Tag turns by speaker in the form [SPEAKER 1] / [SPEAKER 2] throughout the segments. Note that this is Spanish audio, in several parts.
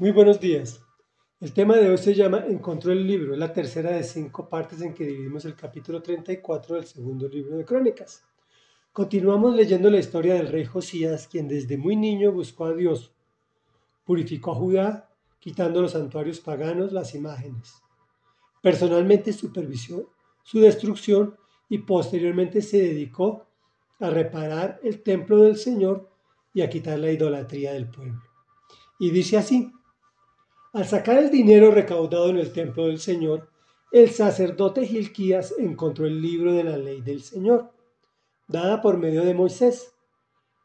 [SPEAKER 1] Muy buenos días. El tema de hoy se llama Encontró el libro, es la tercera de cinco partes en que dividimos el capítulo 34 del segundo libro de Crónicas. Continuamos leyendo la historia del rey Josías, quien desde muy niño buscó a Dios, purificó a Judá, quitando los santuarios paganos, las imágenes. Personalmente supervisó su destrucción y posteriormente se dedicó a reparar el templo del Señor y a quitar la idolatría del pueblo. Y dice así, al sacar el dinero recaudado en el templo del Señor, el sacerdote Gilquías encontró el libro de la ley del Señor, dada por medio de Moisés.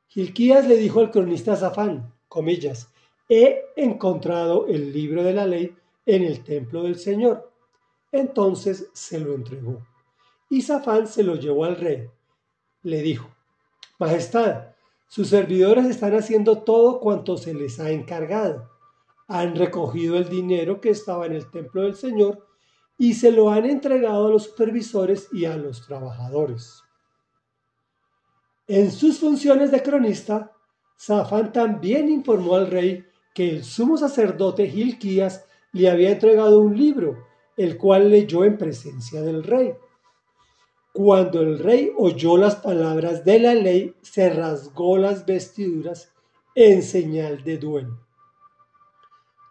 [SPEAKER 1] Gilquías le dijo al cronista Zafán, comillas, he encontrado el libro de la ley en el templo del Señor. Entonces se lo entregó. Y Zafán se lo llevó al rey. Le dijo, Majestad, sus servidores están haciendo todo cuanto se les ha encargado han recogido el dinero que estaba en el templo del Señor y se lo han entregado a los supervisores y a los trabajadores. En sus funciones de cronista, Safán también informó al rey que el sumo sacerdote Gilquías le había entregado un libro, el cual leyó en presencia del rey. Cuando el rey oyó las palabras de la ley, se rasgó las vestiduras en señal de duelo.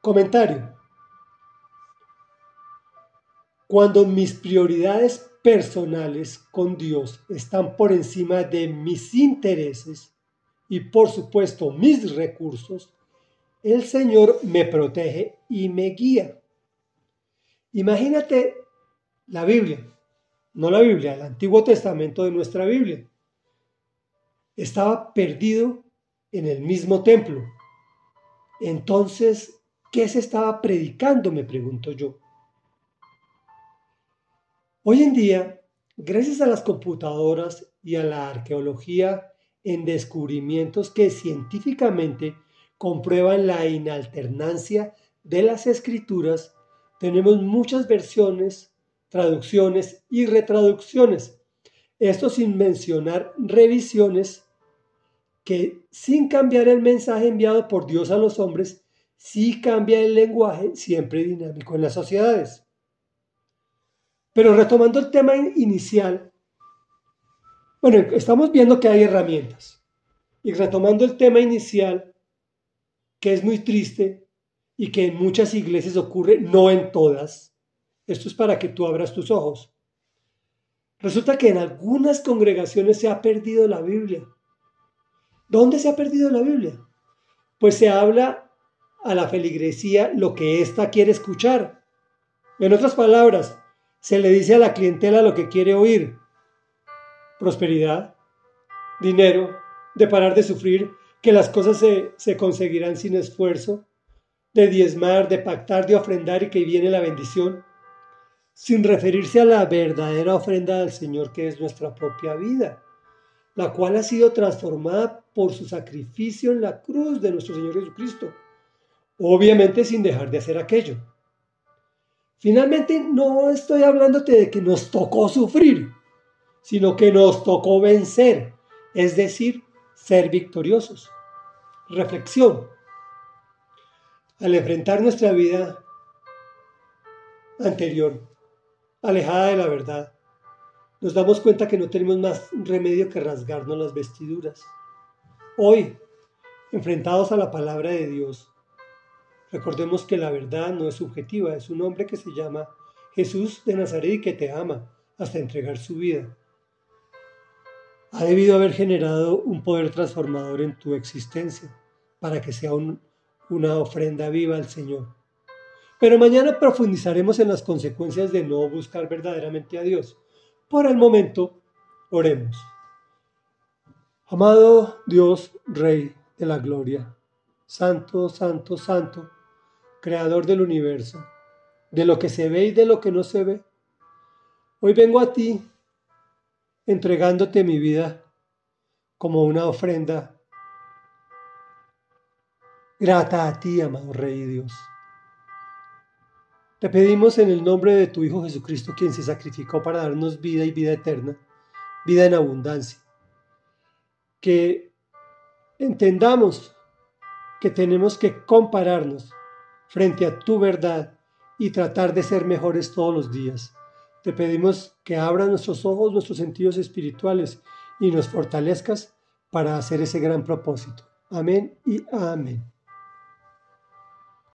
[SPEAKER 1] Comentario. Cuando mis prioridades personales con Dios están por encima de mis intereses y por supuesto mis recursos, el Señor me protege y me guía. Imagínate la Biblia, no la Biblia, el Antiguo Testamento de nuestra Biblia. Estaba perdido en el mismo templo. Entonces ¿Qué se estaba predicando? Me pregunto yo. Hoy en día, gracias a las computadoras y a la arqueología en descubrimientos que científicamente comprueban la inalternancia de las escrituras, tenemos muchas versiones, traducciones y retraducciones. Esto sin mencionar revisiones que sin cambiar el mensaje enviado por Dios a los hombres sí cambia el lenguaje siempre dinámico en las sociedades. Pero retomando el tema inicial, bueno, estamos viendo que hay herramientas. Y retomando el tema inicial, que es muy triste y que en muchas iglesias ocurre, no en todas, esto es para que tú abras tus ojos. Resulta que en algunas congregaciones se ha perdido la Biblia. ¿Dónde se ha perdido la Biblia? Pues se habla a la feligresía lo que ésta quiere escuchar. En otras palabras, se le dice a la clientela lo que quiere oír. Prosperidad, dinero, de parar de sufrir, que las cosas se, se conseguirán sin esfuerzo, de diezmar, de pactar, de ofrendar y que viene la bendición, sin referirse a la verdadera ofrenda del Señor que es nuestra propia vida, la cual ha sido transformada por su sacrificio en la cruz de nuestro Señor Jesucristo obviamente sin dejar de hacer aquello. Finalmente, no estoy hablándote de que nos tocó sufrir, sino que nos tocó vencer, es decir, ser victoriosos. Reflexión. Al enfrentar nuestra vida anterior, alejada de la verdad, nos damos cuenta que no tenemos más remedio que rasgarnos las vestiduras. Hoy, enfrentados a la palabra de Dios, Recordemos que la verdad no es subjetiva, es un hombre que se llama Jesús de Nazaret y que te ama hasta entregar su vida. Ha debido haber generado un poder transformador en tu existencia para que sea una ofrenda viva al Señor. Pero mañana profundizaremos en las consecuencias de no buscar verdaderamente a Dios. Por el momento, oremos. Amado Dios, Rey de la Gloria, Santo, Santo, Santo, creador del universo, de lo que se ve y de lo que no se ve. Hoy vengo a ti entregándote mi vida como una ofrenda grata a ti, amado Rey Dios. Te pedimos en el nombre de tu Hijo Jesucristo, quien se sacrificó para darnos vida y vida eterna, vida en abundancia, que entendamos que tenemos que compararnos frente a tu verdad y tratar de ser mejores todos los días. Te pedimos que abras nuestros ojos, nuestros sentidos espirituales y nos fortalezcas para hacer ese gran propósito. Amén y amén.